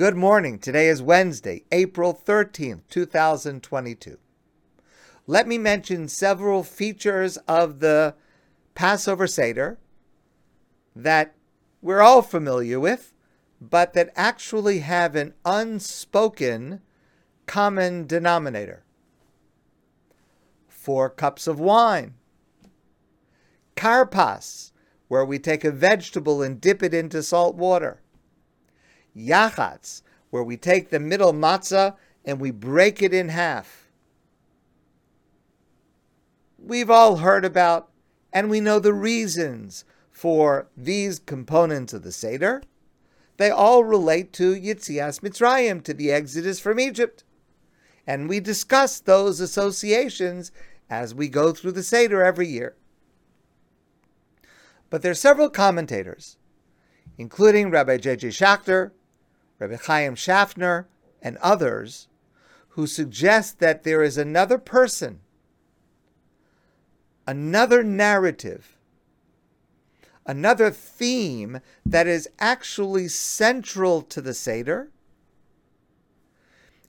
Good morning. Today is Wednesday, April 13th, 2022. Let me mention several features of the Passover Seder that we're all familiar with, but that actually have an unspoken common denominator. Four cups of wine. Karpas, where we take a vegetable and dip it into salt water yachatz, where we take the middle matzah and we break it in half. We've all heard about and we know the reasons for these components of the Seder. They all relate to Yitzias Mitzrayim, to the exodus from Egypt. And we discuss those associations as we go through the Seder every year. But there are several commentators, including Rabbi J.J. Schachter, Rabbi Chaim Schaffner, and others who suggest that there is another person, another narrative, another theme that is actually central to the Seder.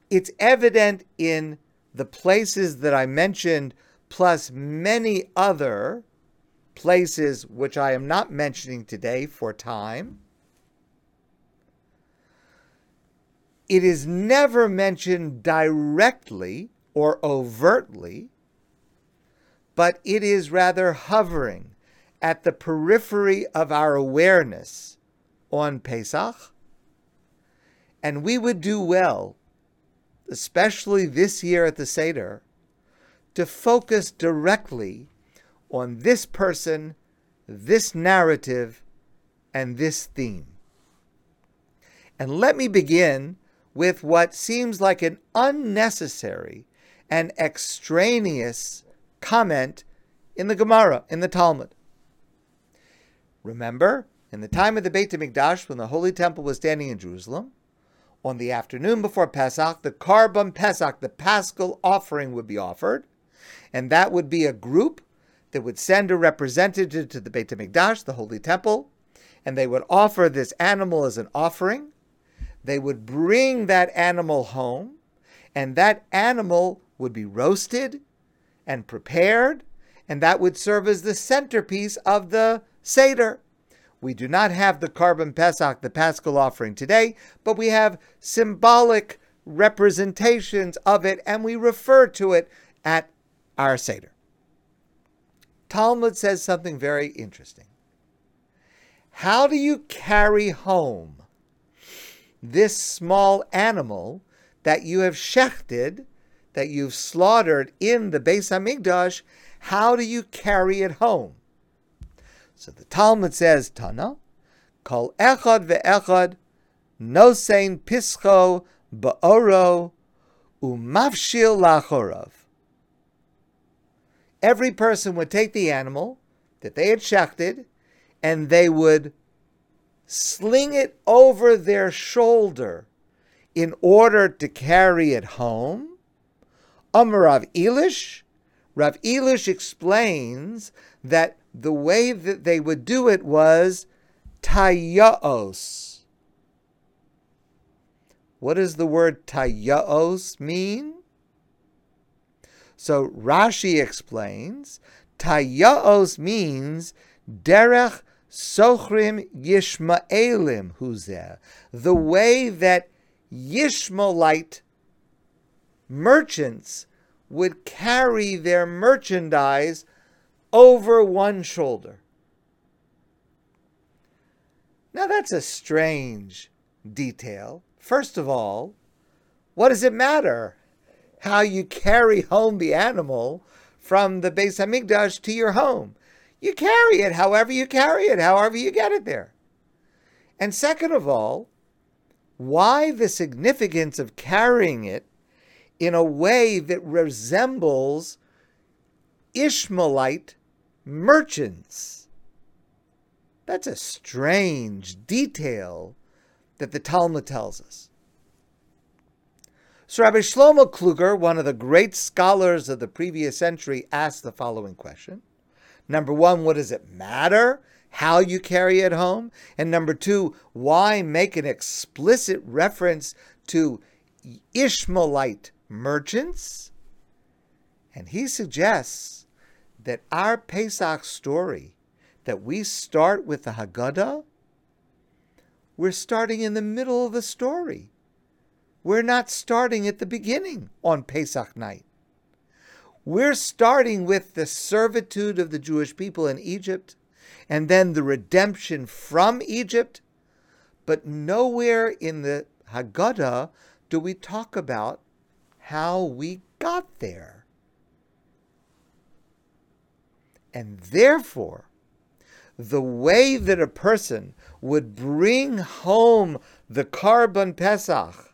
It's evident in the places that I mentioned, plus many other places which I am not mentioning today for time. It is never mentioned directly or overtly, but it is rather hovering at the periphery of our awareness on Pesach. And we would do well, especially this year at the Seder, to focus directly on this person, this narrative, and this theme. And let me begin with what seems like an unnecessary and extraneous comment in the Gemara, in the Talmud. Remember, in the time of the Beit HaMikdash, when the Holy Temple was standing in Jerusalem, on the afternoon before Pesach, the Korban Pesach, the Paschal offering, would be offered, and that would be a group that would send a representative to the Beit HaMikdash, the Holy Temple, and they would offer this animal as an offering, they would bring that animal home, and that animal would be roasted and prepared, and that would serve as the centerpiece of the Seder. We do not have the Korban Pesach, the Paschal offering today, but we have symbolic representations of it, and we refer to it at our Seder. Talmud says something very interesting. How do you carry home this small animal that you have shechted, that you've slaughtered in the Beis Hamikdash, how do you carry it home? So the Talmud says, Tana, Kol echad ve'echad nosein pischo ba'oro umafshil lachorav. Every person would take the animal that they had shechted, and they would sling it over their shoulder in order to carry it home. Amar Rav Elish, Rav Elish explains that the way that they would do it was tayaos. What does the word tayaos mean? So Rashi explains, tayaos means derech Sochrim Yishmaelim Huzeh. The way that Yishmaelite merchants would carry their merchandise over one shoulder. Now that's a strange detail. First of all, what does it matter how you carry home the animal from the Beis Hamikdash to your home? You carry it however you carry it, however you get it there. And second of all, why the significance of carrying it in a way that resembles Ishmaelite merchants? That's a strange detail that the Talmud tells us. So Rabbi Shlomo Kluger, one of the great scholars of the previous century, asked the following question Number one, what does it matter how you carry it home? And number two, why make an explicit reference to Ishmaelite merchants? And he suggests that our Pesach story, that we start with the Haggadah, we're starting in the middle of the story. We're not starting at the beginning on Pesach night. We're starting with the servitude of the Jewish people in Egypt and then the redemption from Egypt. But nowhere in the Haggadah do we talk about how we got there. And therefore, the way that a person would bring home the Korban Pesach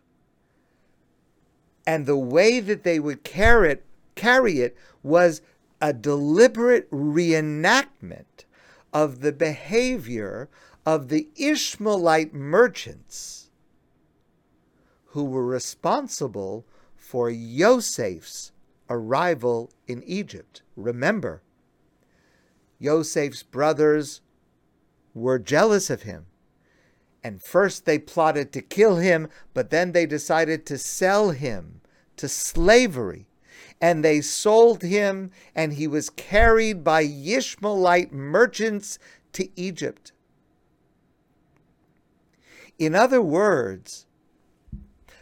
and the way that they would carry it, carry it was a deliberate reenactment of the behavior of the Ishmaelite merchants who were responsible for Yosef's arrival in Egypt. Remember, Yosef's brothers were jealous of him. And first they plotted to kill him, but then they decided to sell him to slavery. And they sold him, and he was carried by Ishmaelite merchants to Egypt. In other words,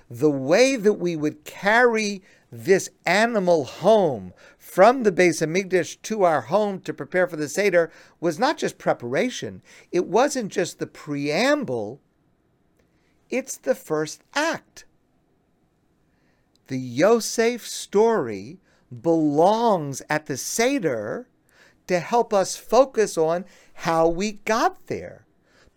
the way that we would carry this animal home from the Beis Hamikdash to our home to prepare for the Seder was not just preparation. It wasn't just the preamble. It's the first act. The Yosef story belongs at the Seder to help us focus on how we got there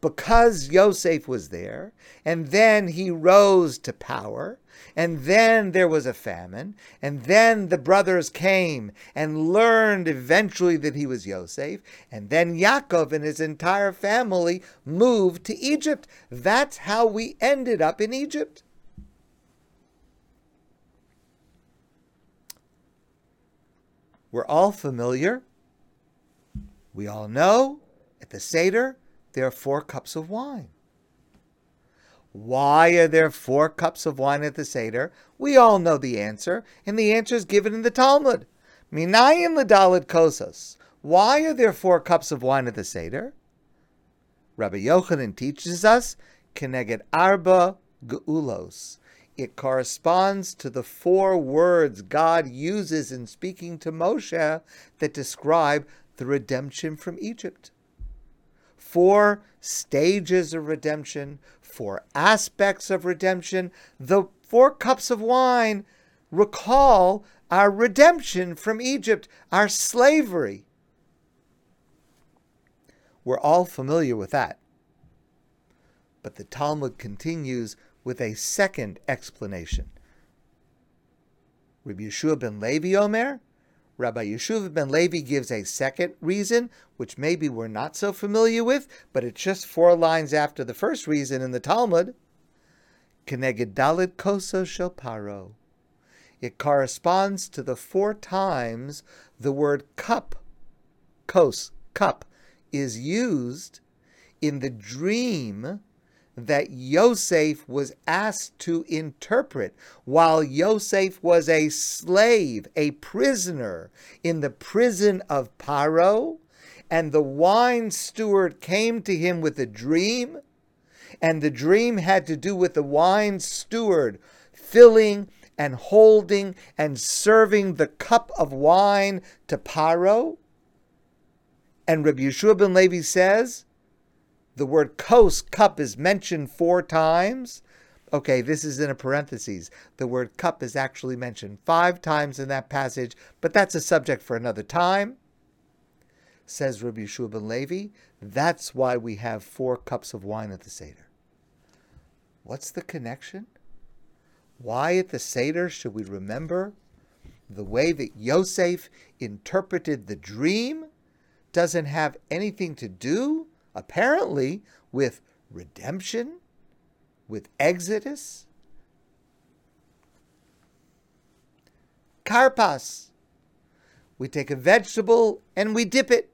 because Yosef was there, and then he rose to power, and then there was a famine, and then the brothers came and learned eventually that he was Yosef, and then Yaakov and his entire family moved to Egypt. That's how we ended up in Egypt. We're all familiar. We all know at the Seder there are four cups of wine. Why are there four cups of wine at the Seder? We all know the answer, and the answer is given in the Talmud. Minayim ledalid kosos. Why are there four cups of wine at the Seder? Rabbi Yochanan teaches us, Keneged Arba Geulos. It corresponds to the four words God uses in speaking to Moshe that describe the redemption from Egypt four stages of redemption, four aspects of redemption. The four cups of wine recall our redemption from Egypt, our slavery. We're all familiar with that. But the Talmud continues with a second explanation. Rabbi Yeshua ben Levi Omer, Rabbi Yeshua ben Levi gives a second reason, which maybe we're not so familiar with, but it's just four lines after the first reason in the Talmud. Keneged Dalit Koso Shel Paro. It corresponds to the four times the word cup, kos, cup, is used in the dream that Yosef was asked to interpret while Yosef was a slave, a prisoner in the prison of Paro, and the wine steward came to him with a dream, and the dream had to do with the wine steward filling and holding and serving the cup of wine to Paro. And Rabbi Yeshua ben Levi says, the word kos, cup, is mentioned four times. Okay, this is in a parenthesis. The word cup is actually mentioned five times in that passage, but that's a subject for another time. Says Rabbi Yeshua ben Levi, that's why we have four cups of wine at the Seder. What's the connection? Why at the Seder should we remember the way that Yosef interpreted the dream doesn't have anything to do apparently with redemption, with Exodus. Karpas. We take a vegetable and we dip it.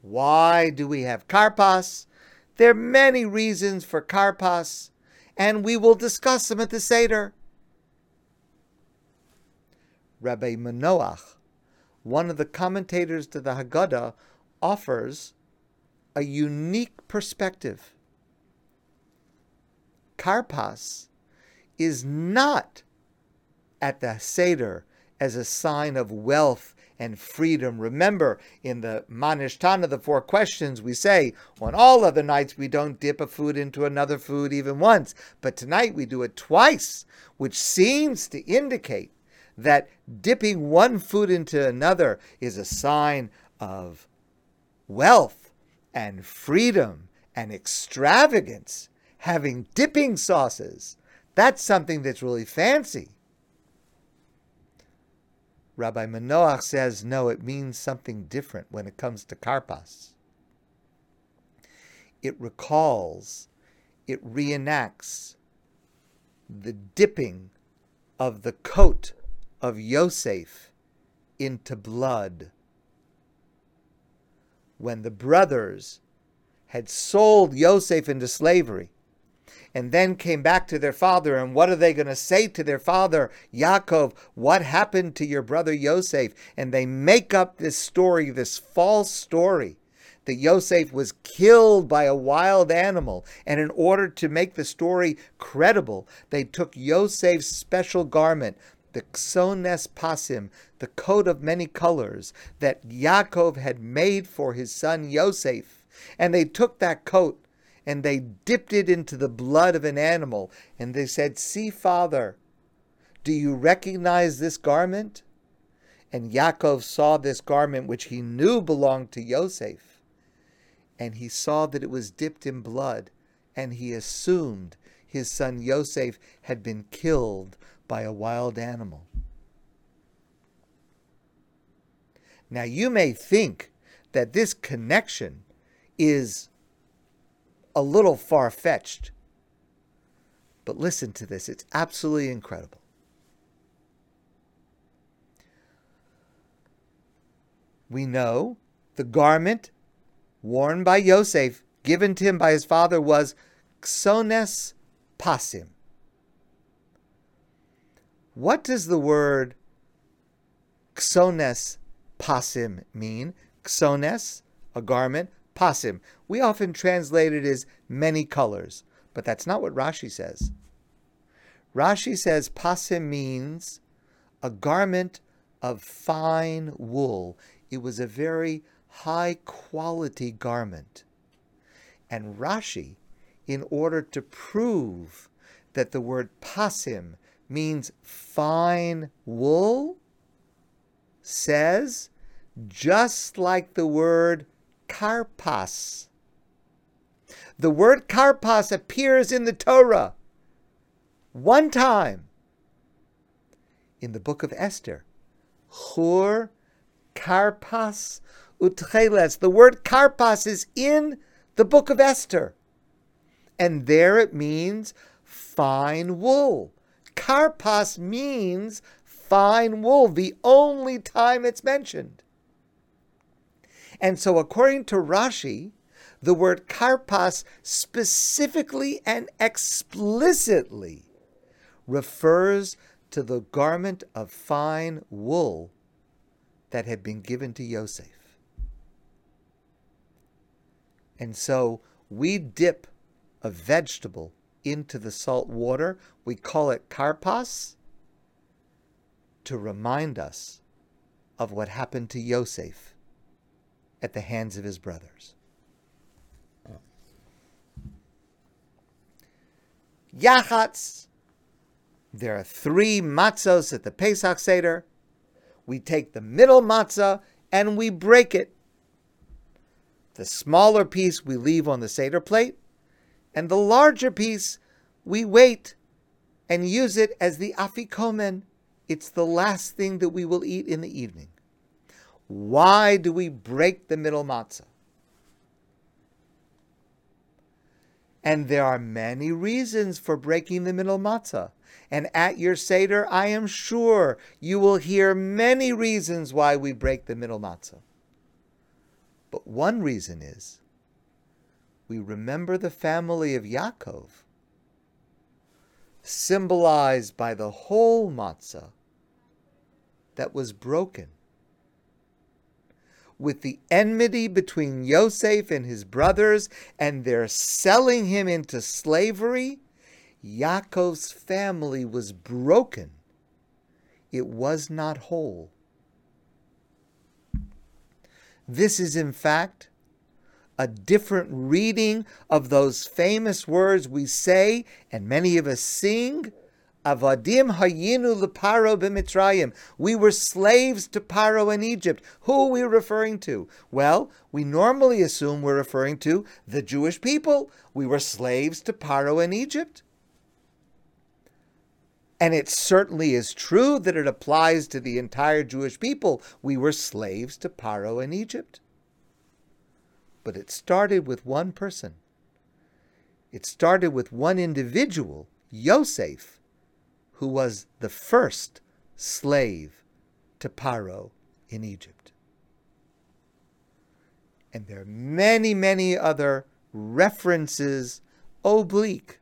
Why do we have karpas? There are many reasons for karpas, and we will discuss them at the Seder. Rabbi Manoach, one of the commentators to the Haggadah, offers a unique perspective. Karpas is not at the Seder as a sign of wealth and freedom. Remember, in the Manishtana, the four questions, we say on all other nights we don't dip a food into another food even once, but tonight we do it twice, which seems to indicate that dipping one food into another is a sign of wealth and freedom and extravagance. Having dipping sauces, that's something that's really fancy. Rabbi Manoach says, no, it means something different when it comes to karpas. It recalls, it reenacts the dipping of the coat of Yosef into blood. When the brothers had sold Yosef into slavery and then came back to their father, and what are they going to say to their father, Yaakov? What happened to your brother Yosef? And they make up this story, this false story that Yosef was killed by a wild animal. And in order to make the story credible, they took Yosef's special garment, the Ksones Pasim, the coat of many colors that Yaakov had made for his son Yosef. And they took that coat and they dipped it into the blood of an animal. And they said, See, Father, do you recognize this garment? And Yaakov saw this garment, which he knew belonged to Yosef. And he saw that it was dipped in blood. And he assumed his son Yosef had been killed by a wild animal. Now, you may think that this connection is a little far fetched, but listen to this. It's absolutely incredible. We know the garment worn by Yosef, given to him by his father, was Ksones Pasim. What does the word ksones pasim mean? Ksones, a garment, pasim. We often translate it as many colors, but that's not what Rashi says. Rashi says pasim means a garment of fine wool. It was a very high quality garment. And Rashi, in order to prove that the word pasim means fine wool, says just like the word karpas. The word karpas appears in the Torah one time in the book of Esther. Chur, karpas, utcheles. The word karpas is in the book of Esther. And there it means fine wool. Karpas means fine wool, the only time it's mentioned. And so, according to Rashi, the word karpas specifically and explicitly refers to the garment of fine wool that had been given to Yosef. And so we dip a vegetable into the salt water. We call it karpas to remind us of what happened to Yosef at the hands of his brothers. Yachatz. There are three matzos at the Pesach Seder. We take the middle matzah and we break it. The smaller piece we leave on the Seder plate, and the larger piece we wait and use it as the afikomen. It's the last thing that we will eat in the evening. Why do we break the middle matzah? And there are many reasons for breaking the middle matzah. And at your Seder, I am sure you will hear many reasons why we break the middle matzah. But one reason is we remember the family of Yaakov, symbolized by the whole matzah that was broken. With the enmity between Yosef and his brothers and their selling him into slavery, Yaakov's family was broken. It was not whole. This is, in fact, a different reading of those famous words we say, and many of us sing. Avadim hayinu leparo b'mitzrayim. We were slaves to Paro in Egypt. Who are we referring to? Well, we normally assume we're referring to the Jewish people. We were slaves to Paro in Egypt. And it certainly is true that it applies to the entire Jewish people. We were slaves to Paro in Egypt. But it started with one person. It started with one individual, Yosef, who was the first slave to Paro in Egypt. And there are many, many other references oblique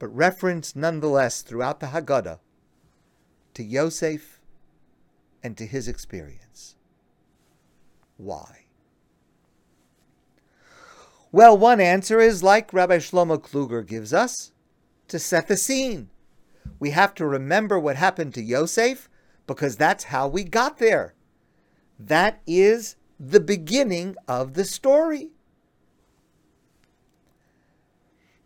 but reference nonetheless throughout the Haggadah to Yosef and to his experience. Why? Well, one answer is like Rabbi Shlomo Kluger gives us to set the scene. We have to remember what happened to Yosef because that's how we got there. That is the beginning of the story.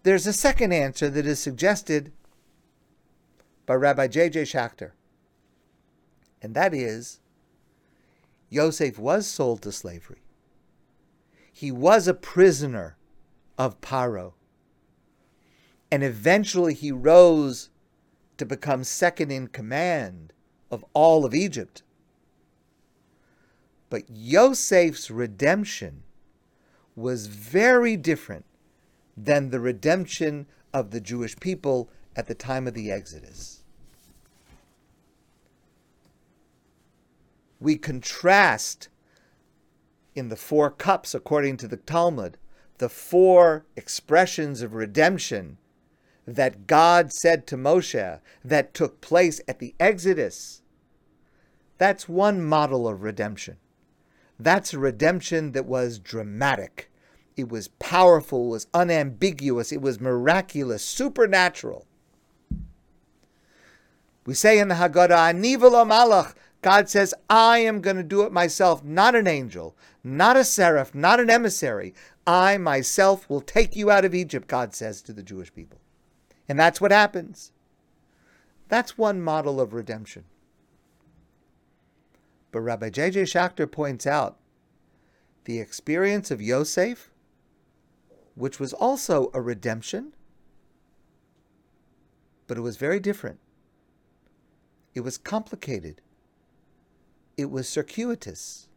There's a second answer that is suggested by Rabbi J.J. Schachter, and that is Yosef was sold to slavery. He was a prisoner of Paro. And eventually he rose to become second in command of all of Egypt. But Yosef's redemption was very different than the redemption of the Jewish people at the time of the Exodus. We contrast in the four cups, according to the Talmud, the four expressions of redemption that God said to Moshe that took place at the Exodus. That's one model of redemption. That's a redemption that was dramatic. It was powerful, it was unambiguous, it was miraculous, supernatural. We say in the Haggadah, Anivala Malach, God says, I am going to do it myself, not an angel, not a seraph, not an emissary. I myself will take you out of Egypt, God says to the Jewish people. And that's what happens. That's one model of redemption. But Rabbi J.J. Schachter points out the experience of Yosef which was also a redemption, but it was very different. It was complicated. It was circuitous.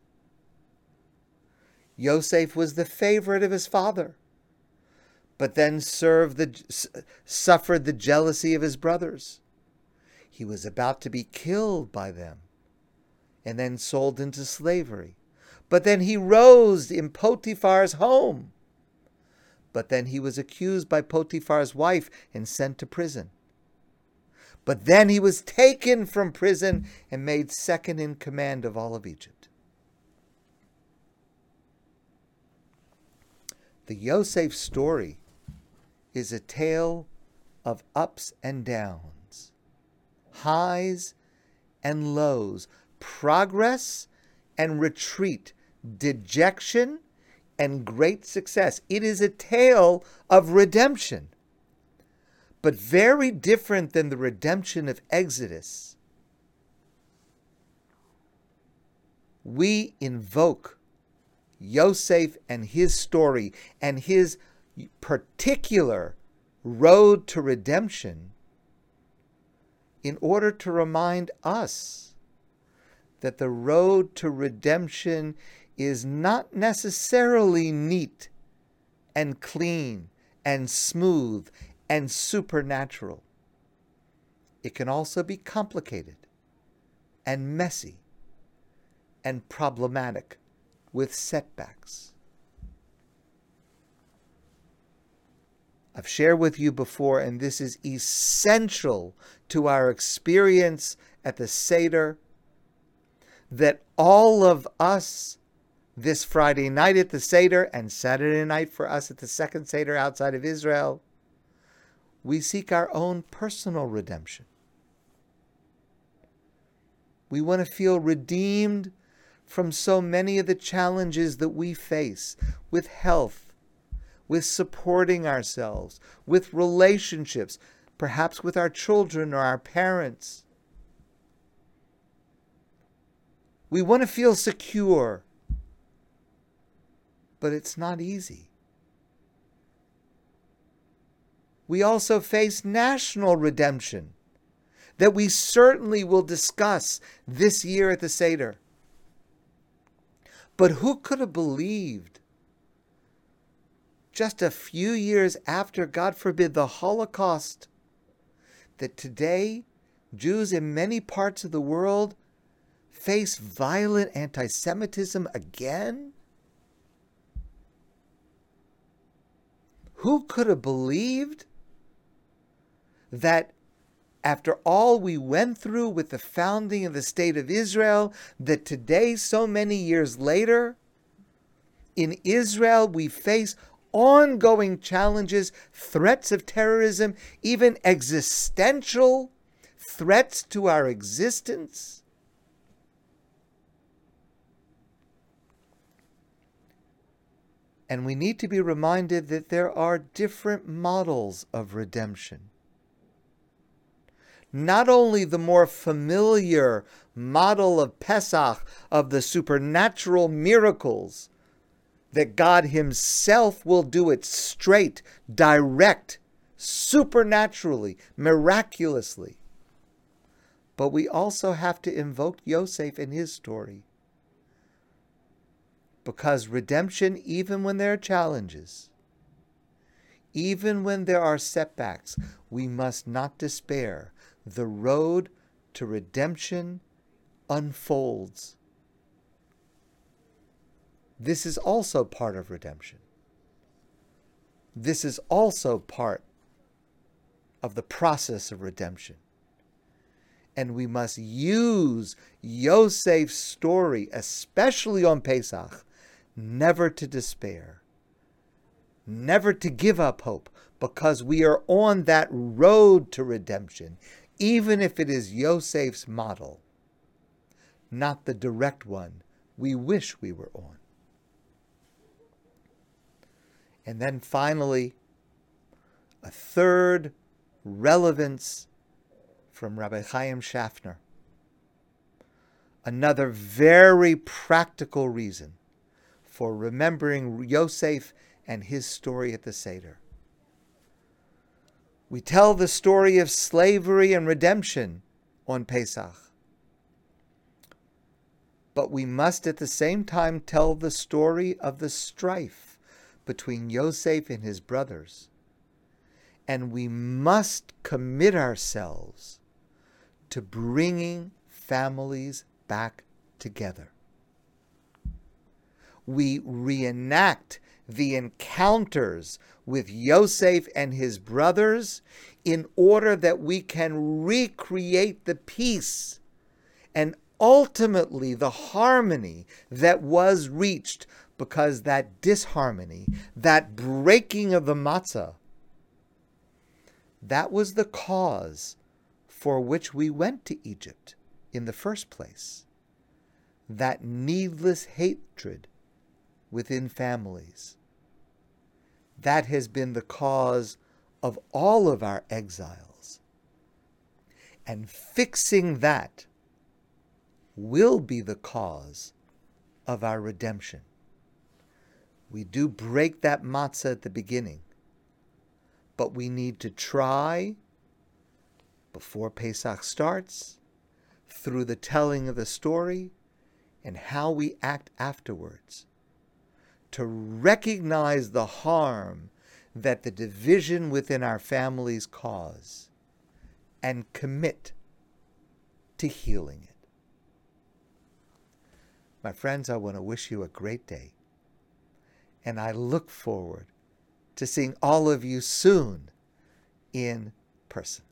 Yosef was the favorite of his father, but then served the, suffered the jealousy of his brothers. He was about to be killed by them and then sold into slavery. But then he rose in Potiphar's home but then he was accused by Potiphar's wife and sent to prison. But then he was taken from prison and made second in command of all of Egypt. The Yosef story is a tale of ups and downs, highs and lows, progress and retreat, dejection and great success. It is a tale of redemption, but very different than the redemption of Exodus. We invoke Yosef and his story and his particular road to redemption in order to remind us that the road to redemption is not necessarily neat and clean and smooth and supernatural. It can also be complicated and messy and problematic with setbacks. I've shared with you before, and this is essential to our experience at the Seder, that all of us this Friday night at the Seder and Saturday night for us at the second Seder outside of Israel, we seek our own personal redemption. We want to feel redeemed from so many of the challenges that we face with health, with supporting ourselves, with relationships, perhaps with our children or our parents. We want to feel secure, but it's not easy. We also face national redemption that we certainly will discuss this year at the Seder. But who could have believed just a few years after, God forbid, the Holocaust, that today Jews in many parts of the world face violent anti Semitism again? Who could have believed that after all we went through with the founding of the State of Israel, that today, so many years later, in Israel, we face ongoing challenges, threats of terrorism, even existential threats to our existence. And we need to be reminded that there are different models of redemption not only the more familiar model of Pesach, of the supernatural miracles, that God Himself will do it straight, direct, supernaturally, miraculously. But we also have to invoke Yosef in his story. Because redemption, even when there are challenges, even when there are setbacks, we must not despair the road to redemption unfolds. This is also part of redemption. This is also part of the process of redemption. And we must use Yosef's story, especially on Pesach, never to despair, never to give up hope, because we are on that road to redemption even if it is Yosef's model, not the direct one we wish we were on. And then finally, a third relevance from Rabbi Chaim Schaffner. Another very practical reason for remembering Yosef and his story at the Seder. We tell the story of slavery and redemption on Pesach. But we must at the same time tell the story of the strife between Yosef and his brothers. And we must commit ourselves to bringing families back together. We reenact the encounters with Yosef and his brothers in order that we can recreate the peace and ultimately the harmony that was reached because that disharmony, that breaking of the matzah, that was the cause for which we went to Egypt in the first place. That needless hatred within families that has been the cause of all of our exiles. And fixing that will be the cause of our redemption. We do break that matzah at the beginning, but we need to try before Pesach starts, through the telling of the story, and how we act afterwards to recognize the harm that the division within our families cause and commit to healing it. My friends, I want to wish you a great day. And I look forward to seeing all of you soon in person.